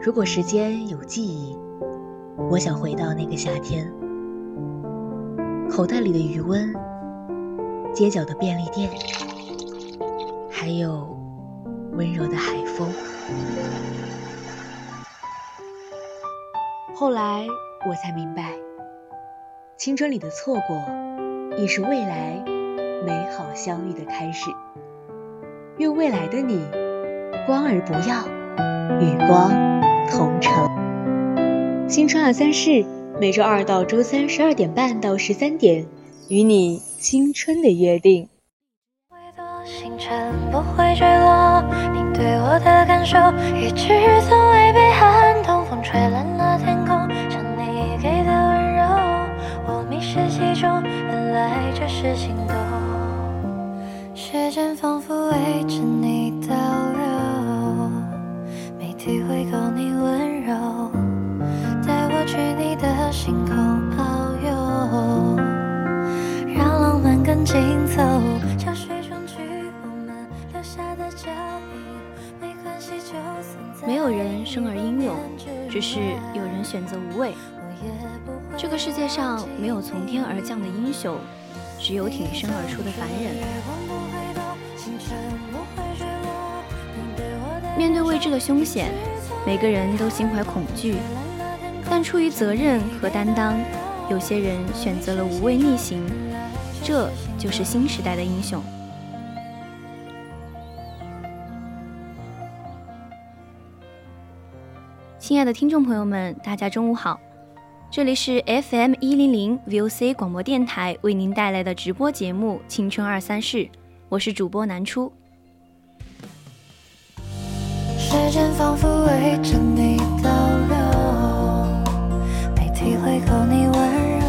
如果时间有记忆，我想回到那个夏天，口袋里的余温，街角的便利店，还有温柔的海风。后来我才明白，青春里的错过，亦是未来美好相遇的开始。愿未来的你，光而不要，与光同城。新春二三事，每周二到周三十二点半到十三点，与你青春的约定。星辰不会坠落，你对我的感受一直从未被撼动。风吹乱了天空，像你给的温柔，我迷失其中，原来这是心动。时间仿佛围着够你温柔，带我去你的星空遨游，让浪漫更紧凑。潮水冲去我们留下的脚印，没关系，就算没有人生而英勇，只是有人选择无畏。这个世界上没有从天而降的英雄，只有挺身而出的凡人。面对未知的凶险，每个人都心怀恐惧，但出于责任和担当，有些人选择了无畏逆行，这就是新时代的英雄。亲爱的听众朋友们，大家中午好，这里是 FM 一零零 VOC 广播电台为您带来的直播节目《青春二三事》，我是主播南初。时间仿佛围着你倒流，没体会够你温柔。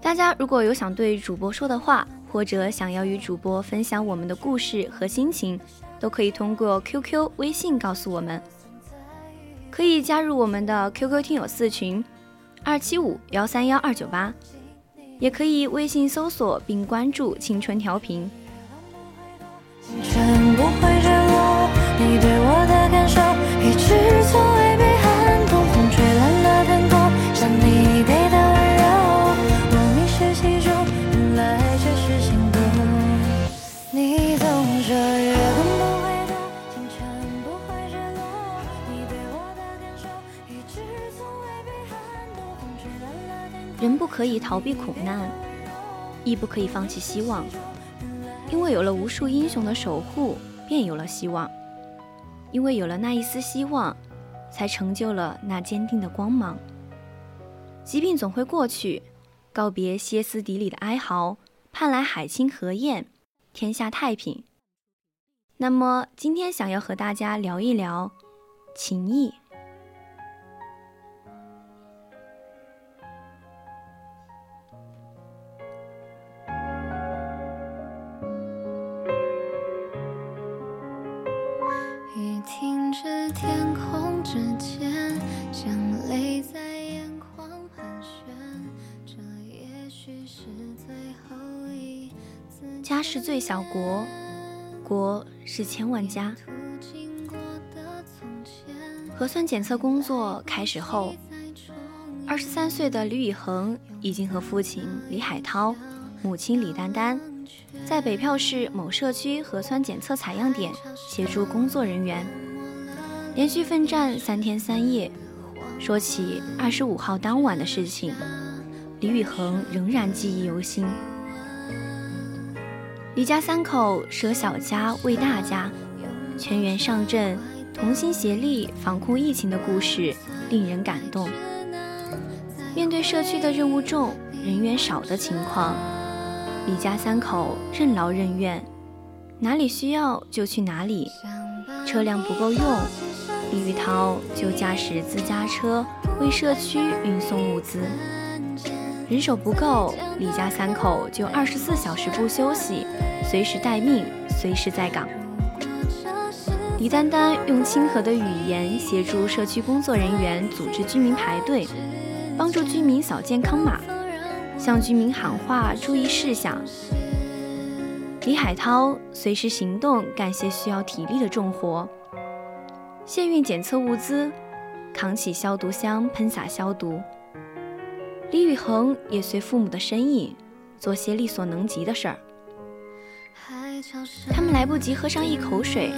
大家如果有想对主播说的话，或者想要与主播分享我们的故事和心情，都可以通过 QQ、微信告诉我们。可以加入我们的 QQ 听友四群二七五幺三幺二九八，也可以微信搜索并关注“青春调频”。感受一直从未被撼动。风吹乱了天空，像你给的温柔，我迷失其中，原来这是心动。你总说月光不会躲，星辰不会坠落，你对我的感受一直从未被撼动。风吹乱了天空，人不可以逃避苦难，亦不可以放弃希望。因为有了无数英雄的守护，便有了希望；因为有了那一丝希望，才成就了那坚定的光芒。疾病总会过去，告别歇斯底里的哀嚎，盼来海清河晏，天下太平。那么，今天想要和大家聊一聊情谊。小国，国是千万家。核酸检测工作开始后，二十三岁的李宇恒已经和父亲李海涛、母亲李丹丹，在北票市某社区核酸检测采样点协助工作人员，连续奋战三天三夜。说起二十五号当晚的事情，李宇恒仍然记忆犹新。李家三口舍小家为大家，全员上阵，同心协力防控疫情的故事令人感动。面对社区的任务重、人员少的情况，李家三口任劳任怨，哪里需要就去哪里。车辆不够用，李玉涛就驾驶自家车为社区运送物资；人手不够，李家三口就二十四小时不休息，随时待命，随时在岗。李丹丹用亲和的语言协助社区工作人员组织居民排队，帮助居民扫健康码，向居民喊话注意事项。李海涛随时行动，干些需要体力的重活，卸运检测物资，扛起消毒箱喷洒消毒。李宇恒也随父母的身影，做些力所能及的事儿。他们来不及喝上一口水，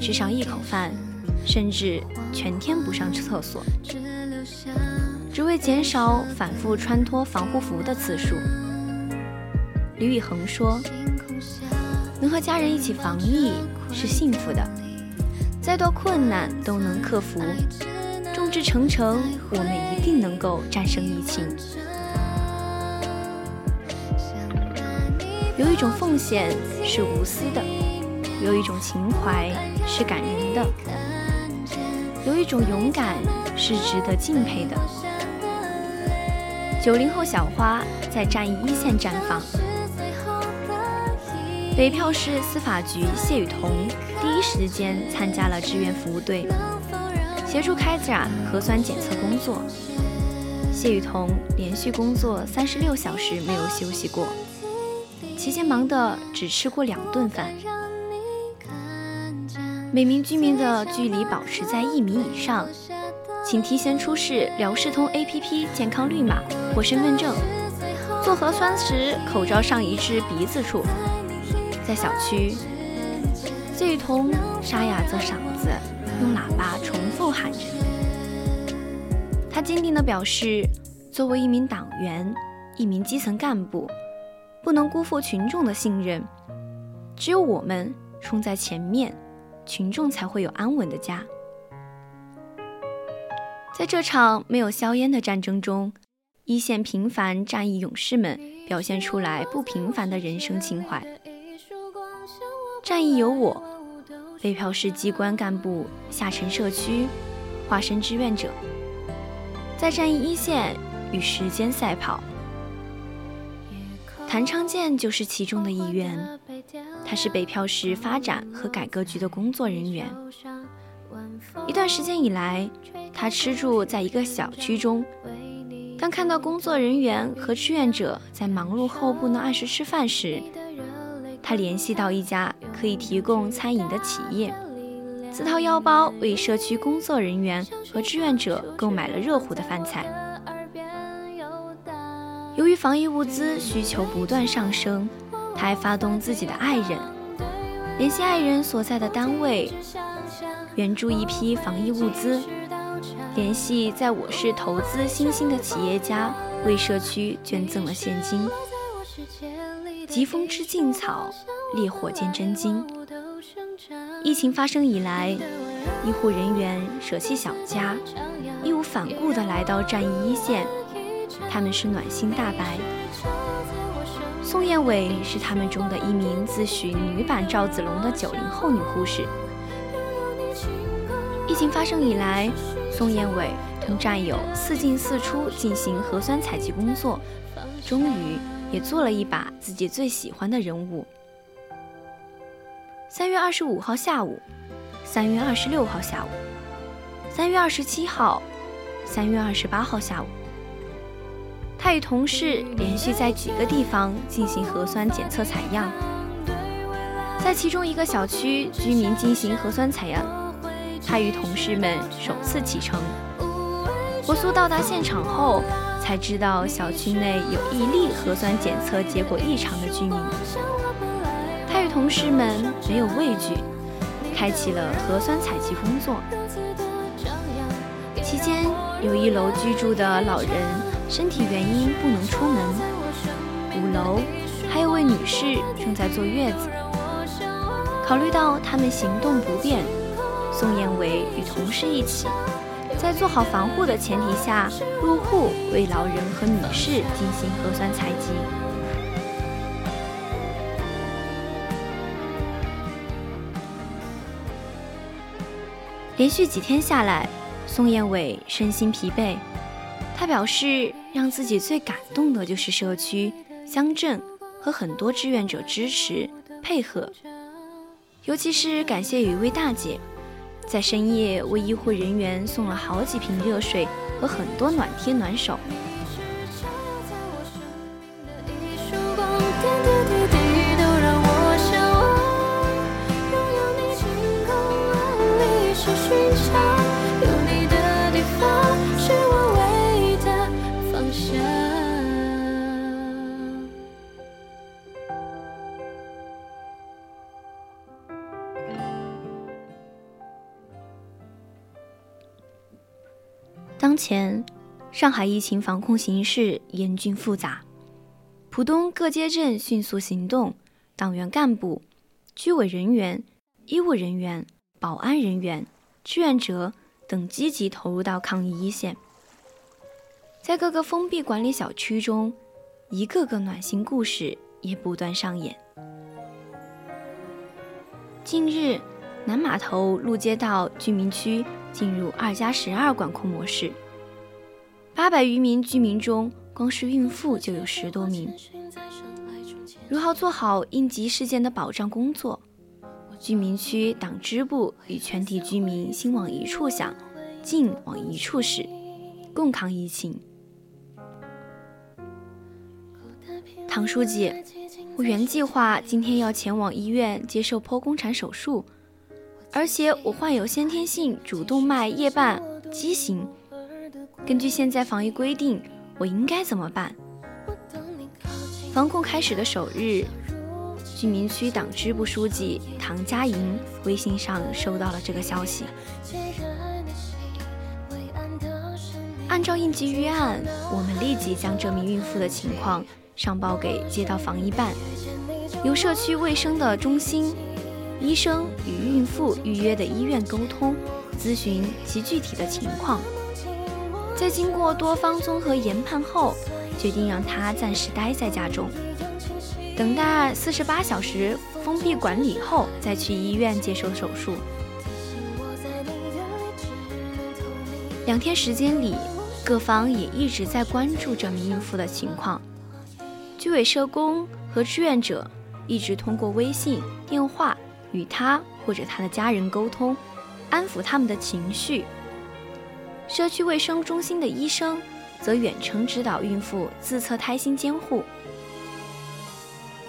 吃上一口饭，甚至全天不上厕所，只为减少反复穿脱防护服的次数。李宇恒说：“能和家人一起防疫是幸福的，再多困难都能克服，众志成城，我们一定能够战胜疫情。”有一种奉献是无私的，有一种情怀是感人的，有一种勇敢是值得敬佩的。九零后小花在战役一线绽放。北票市司法局谢雨桐第一时间参加了志愿服务队，协助开展核酸检测工作。谢雨桐连续工作三十六小时没有休息过。期间忙得只吃过两顿饭，每名居民的距离保持在一米以上，请提前出示辽视通 APP 健康绿码或身份证。做核酸时，口罩上移至鼻子处。在小区，谢雨桐沙哑着嗓子，用喇叭重复喊着。他坚定地表示，作为一名党员，一名基层干部。不能辜负群众的信任，只有我们冲在前面，群众才会有安稳的家。在这场没有硝烟的战争中，一线平凡战役勇士们表现出来不平凡的人生情怀。战役有我，北漂市机关干部下沉社区，化身志愿者，在战役一线与时间赛跑。谭昌建就是其中的一员，他是北漂市发展和改革局的工作人员。一段时间以来，他吃住在一个小区中。当看到工作人员和志愿者在忙碌后不能按时吃饭时，他联系到一家可以提供餐饮的企业，自掏腰包为社区工作人员和志愿者购买了热乎的饭菜。由于防疫物资需求不断上升，他还发动自己的爱人，联系爱人所在的单位，援助一批防疫物资；联系在我市投资新兴的企业家，为社区捐赠了现金。疾风知劲草，烈火见真金。疫情发生以来，医护人员舍弃小家，义无反顾地来到战役一线。他们是暖心大白。宋燕伟是他们中的一名自诩女版赵子龙的九零后女护士。疫情发生以来，宋燕伟同战友四进四出进行核酸采集工作，终于也做了一把自己最喜欢的人物。三月二十五号下午，三月二十六号下午，三月二十七号，三月二十八号下午。他与同事连续在几个地方进行核酸检测采样，在其中一个小区居民进行核酸采样，他与同事们首次启程。火速到达现场后，才知道小区内有一例核酸检测结果异常的居民。同事们没有畏惧，开启了核酸采集工作。期间，有一楼居住的老人。身体原因不能出门。五楼还有位女士正在坐月子。考虑到他们行动不便，宋彦伟与同事一起，在做好防护的前提下，入户为老人和女士进行核酸采集。连续几天下来，宋燕伟身心疲惫。他表示，让自己最感动的就是社区、乡镇和很多志愿者支持配合，尤其是感谢有一位大姐，在深夜为医护人员送了好几瓶热水和很多暖贴暖手。前，上海疫情防控形势严峻复杂，浦东各街镇迅速行动，党员干部、居委人员、医务人员、保安人员、志愿者等积极投入到抗疫一线。在各个封闭管理小区中，一个个暖心故事也不断上演。近日，南码头路街道居民区进入二加十二管控模式，八百余名居民中，光是孕妇就有十多名。如何做好应急事件的保障工作？居民区党支部与全体居民心往一处想，劲往一处使，共抗疫情。唐书记。我原计划今天要前往医院接受剖宫产手术，而且我患有先天性主动脉叶瓣畸形。根据现在防疫规定，我应该怎么办？防控开始的首日，居民区党支部书记唐佳莹微信上收到了这个消息。按照应急预案，我们立即将这名孕妇的情况。上报给街道防疫办，由社区卫生的中心医生与孕妇预约的医院沟通，咨询其具体的情况。在经过多方综合研判后，决定让她暂时待在家中，等待四十八小时封闭管理后再去医院接受手术。两天时间里，各方也一直在关注这名孕妇的情况。居委社工和志愿者一直通过微信、电话与他或者他的家人沟通，安抚他们的情绪。社区卫生中心的医生则远程指导孕妇自测胎心监护，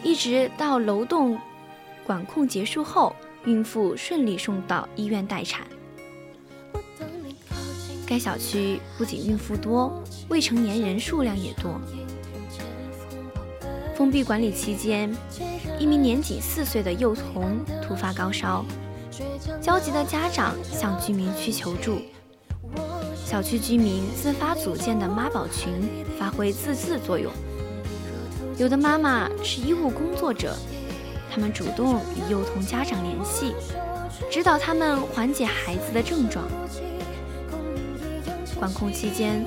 一直到楼栋管控结束后，孕妇顺利送到医院待产。该小区不仅孕妇多，未成年人数量也多。封闭管理期间，一名年仅四岁的幼童突发高烧，焦急的家长向居民区求助。小区居民自发组建的妈宝群发挥自治作用，有的妈妈是医务工作者，他们主动与幼童家长联系，指导他们缓解孩子的症状。管控期间，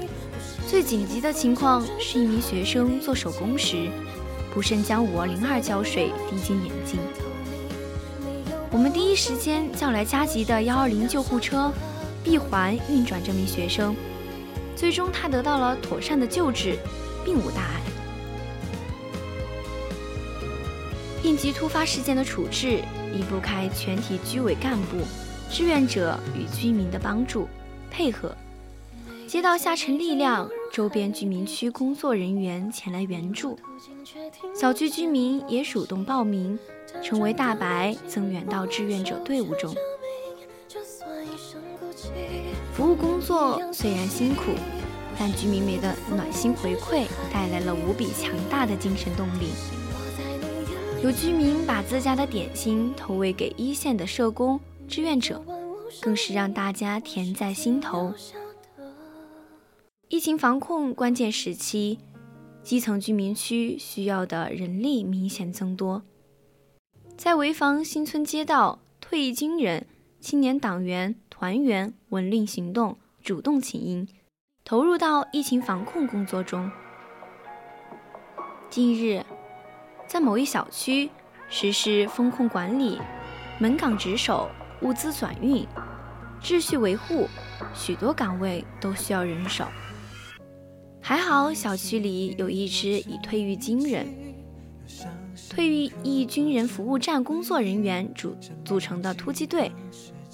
最紧急的情况是一名学生做手工时。不慎将五二零二胶水滴进眼睛，我们第一时间叫来加急的幺二零救护车，闭环运转这名学生，最终他得到了妥善的救治，并无大碍。应急突发事件的处置离不开全体居委干部、志愿者与居民的帮助配合，街道下沉力量。周边居民区工作人员前来援助，小区居民也主动报名，成为大白增援到志愿者队伍中。服务工作虽然辛苦，但居民们的暖心回馈带来了无比强大的精神动力。有居民把自家的点心投喂给一线的社工、志愿者，更是让大家甜在心头。疫情防控关键时期，基层居民区需要的人力明显增多。在潍坊新村街道，退役军人、青年党员还原闻令行动，主动请缨，投入到疫情防控工作中。近日，在某一小区实施风控管理，门岗值守、物资转运、秩序维护，许多岗位都需要人手。还好，小区里有一支以退役军人、退役军人服务站工作人员组组成的突击队，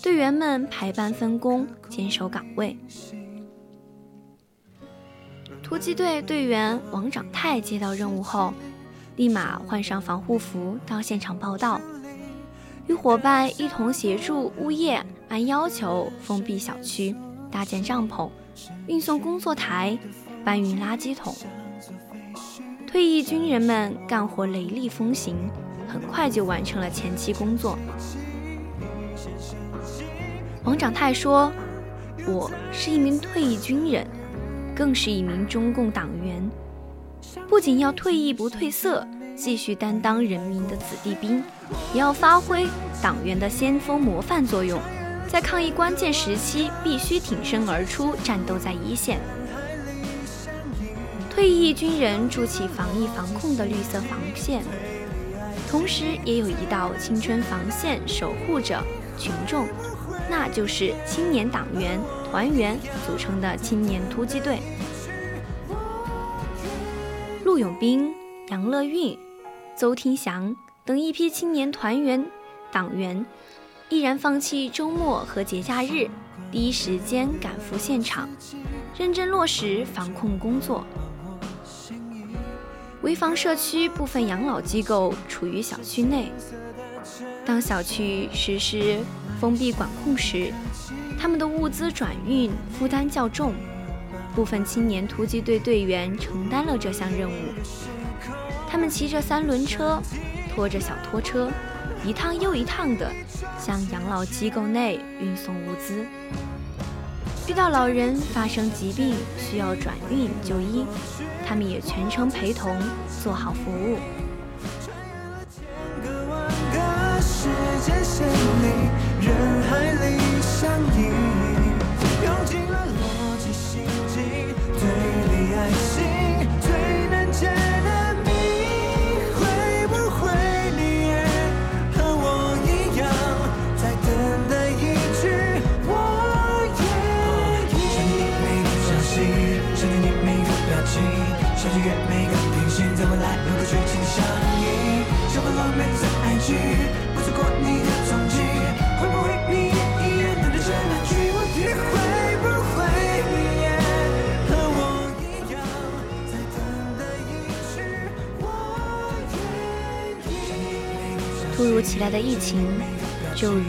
队员们排班分工，坚守岗位。突击队队员王长泰接到任务后，立马换上防护服到现场报道，与伙伴一同协助物业按要求封闭小区、搭建帐篷、运送工作台。搬运垃圾桶，退役军人们干活雷厉风行，很快就完成了前期工作。王长泰说：“我是一名退役军人，更是一名中共党员，不仅要退役不褪色，继续担当人民的子弟兵，也要发挥党员的先锋模范作用，在抗疫关键时期必须挺身而出，战斗在一线。退役军人筑起防疫防控的绿色防线，同时也有一道青春防线守护着群众，那就是青年党员团员组成的青年突击队。陆永斌、杨乐运、邹听祥等一批青年团员党员，毅然放弃周末和节假日，第一时间赶赴现场，认真落实防控工作。潍坊社区部分养老机构处于小区内，当小区实施封闭管控时，他们的物资转运负担较重，部分青年突击队队员承担了这项任务。他们骑着三轮车，拖着小拖车，一趟又一趟地向养老机构内运送物资。遇到老人发生疾病需要转运就医，他们也全程陪同，做好服务。人海里相依来的疫情，就如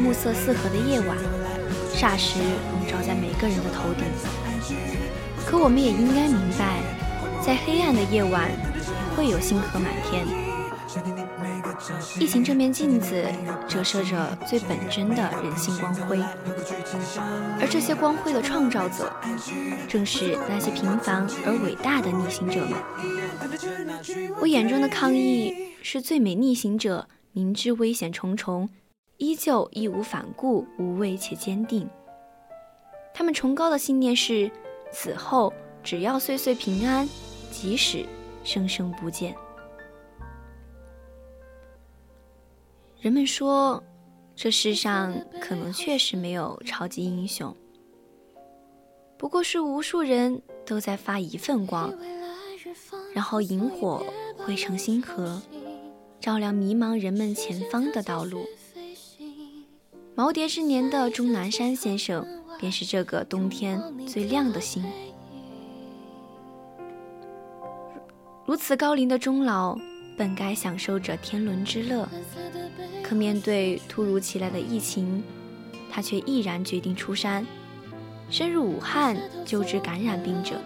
暮色四合的夜晚，霎时笼罩在每个人的头顶。可我们也应该明白，在黑暗的夜晚，也会有星河满天。疫情这面镜子折射着最本真的人性光辉，而这些光辉的创造者，正是那些平凡而伟大的逆行者们。我眼中的抗疫是最美逆行者，明知危险重重，依旧义无反顾、无畏且坚定。他们崇高的信念是：死后只要岁岁平安，即使生生不见。人们说，这世上可能确实没有超级英雄，不过是无数人都在发一份光，然后萤火汇成星河，照亮迷茫人们前方的道路。耄耋之年的钟南山先生，便是这个冬天最亮的星。如此高龄的钟老。本该享受着天伦之乐，可面对突如其来的疫情，他却毅然决定出山，深入武汉救治感染病者。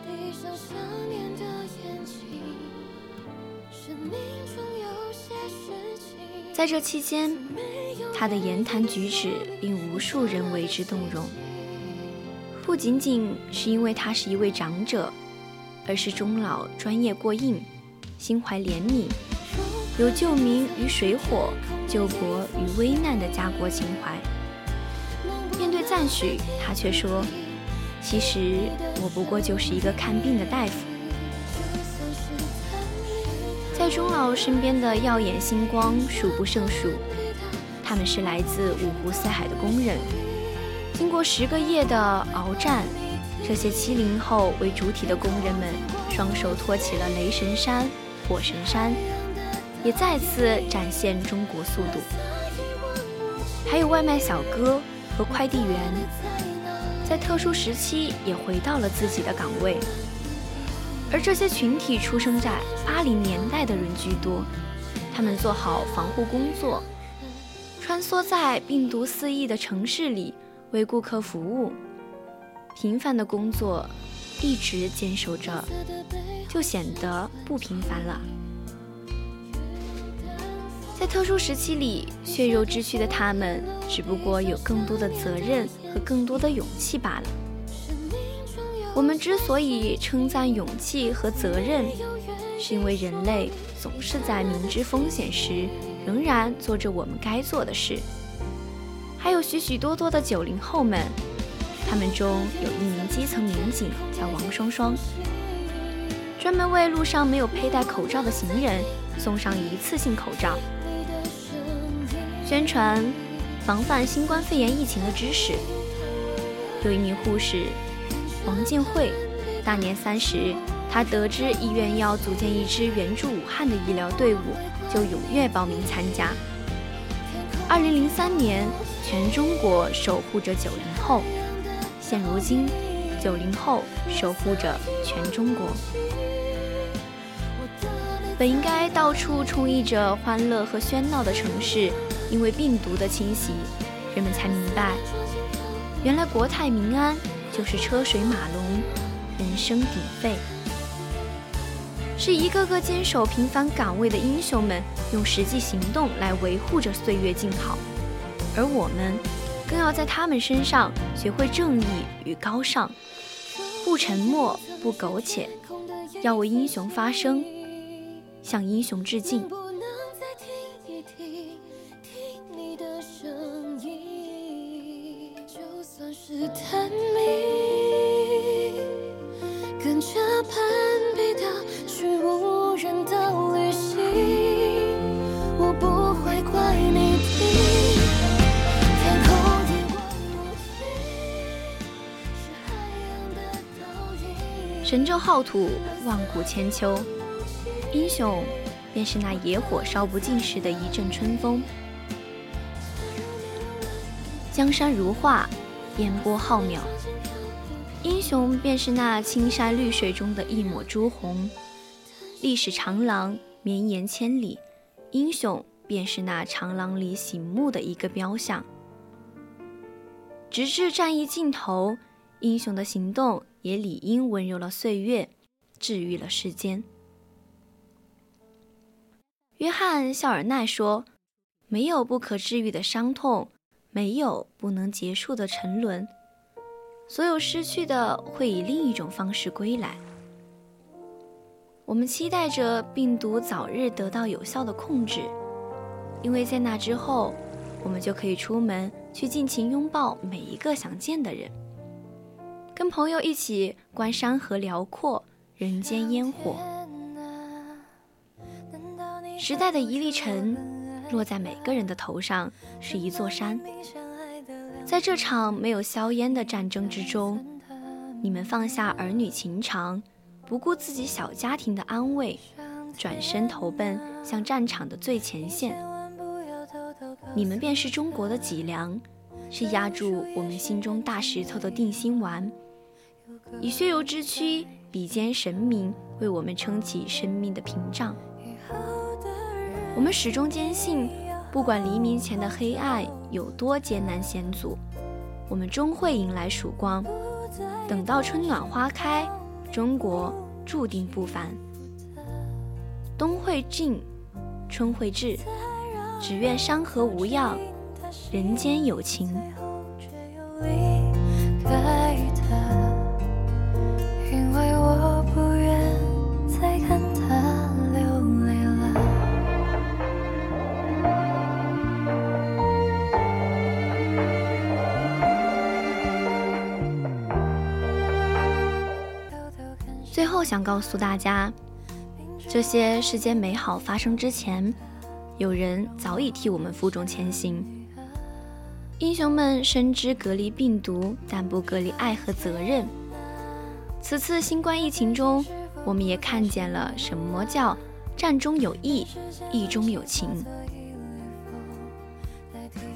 在这期间，他的言谈举止令无数人为之动容，不仅仅是因为他是一位长者，而是终老专业过硬，心怀怜悯。有救民于水火、救国于危难的家国情怀。面对赞许，他却说：“其实我不过就是一个看病的大夫。”钟老身边的耀眼星光数不胜数，他们是来自五湖四海的工人。经过十个夜的鏖战，这些七零后为主体的工人们双手托起了雷神山、火神山。也再次展现中国速度。还有外卖小哥和快递员，在特殊时期也回到了自己的岗位。而这些群体出生在八零年代的人居多，他们做好防护工作，穿梭在病毒肆意的城市里为顾客服务。平凡的工作一直坚守着，就显得不平凡了。在特殊时期里，血肉之躯的他们，只不过有更多的责任和更多的勇气罢了。我们之所以称赞勇气和责任，是因为人类总是在明知风险时，仍然做着我们该做的事。还有许许多多的九零后们，他们中有一名基层民警叫王双双，专门为路上没有佩戴口罩的行人送上一次性口罩，宣传防范新冠肺炎疫情的知识。有一名护士。王建慧，大年三十，他得知医院要组建一支援助武汉的医疗队伍，就踊跃报名参加。二零零三年，全中国守护着九零后，现如今，九零后守护着全中国。本应该到处充溢着欢乐和喧闹的城市，因为病毒的侵袭，人们才明白，原来国泰民安。就是车水马龙，人声鼎沸，是一个个坚守平凡岗位的英雄们用实际行动来维护着岁月静好，而我们更要在他们身上学会正义与高尚，不沉默，不苟且，要为英雄发声，向英雄致敬。神州浩土，万古千秋，英雄便是那野火烧不尽时的一阵春风。江山如画。烟波浩渺，英雄便是那青山绿水中的一抹朱红；历史长廊绵延千里，英雄便是那长廊里醒目的一个雕像。直至战役尽头，英雄的行动也理应温柔了岁月，治愈了世间。约翰·肖尔奈说：“没有不可治愈的伤痛。”没有不能结束的沉沦，所有失去的会以另一种方式归来。我们期待着病毒早日得到有效的控制，因为在那之后，我们就可以出门去尽情拥抱每一个想见的人，跟朋友一起观山河辽阔，人间烟火。时代的一粒尘。落在每个人的头上是一座山。在这场没有硝烟的战争之中，你们放下儿女情长，不顾自己小家庭的安危，转身投奔向战场的最前线。你们便是中国的脊梁，是压住我们心中大石头的定心丸。以血肉之躯比肩神明，为我们撑起生命的屏障。我们始终坚信，不管黎明前的黑暗有多艰难险阻，我们终会迎来曙光。等到春暖花开，中国注定不凡。冬会尽，春会至，只愿山河无恙，人间有情。想告诉大家，这些世间美好发生之前，有人早已替我们负重前行。英雄们深知隔离病毒，但不隔离爱和责任。此次新冠疫情中，我们也看见了什么叫战中有义，义中有情。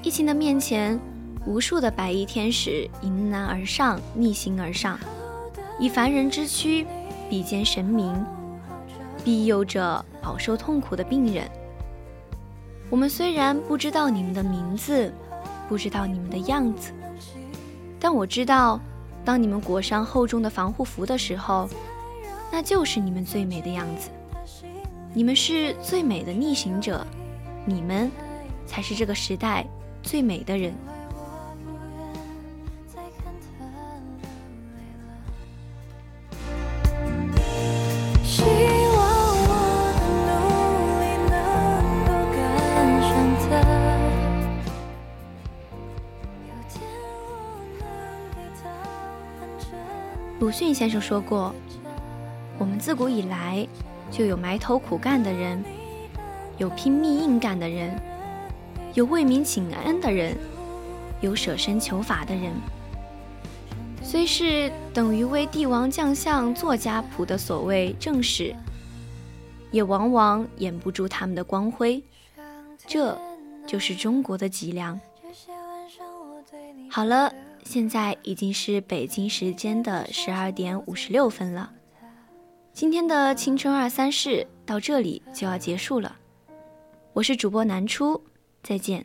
疫情的面前，无数的白衣天使迎难而上，逆行而上，以凡人之躯。比肩神明，庇佑着饱受痛苦的病人。我们虽然不知道你们的名字，不知道你们的样子，但我知道，当你们裹上厚重的防护服的时候，那就是你们最美的样子。你们是最美的逆行者，你们才是这个时代最美的人。鲁迅先生说过：“我们自古以来就有埋头苦干的人，有拼命硬干的人，有为民请恩的人，有舍身求法的人。虽是等于为帝王将相作家谱的所谓正史，也往往掩不住他们的光辉。这就是中国的脊梁。”好了。现在已经是北京时间的十二点五十六分了，今天的青春二三事到这里就要结束了。我是主播南初，再见。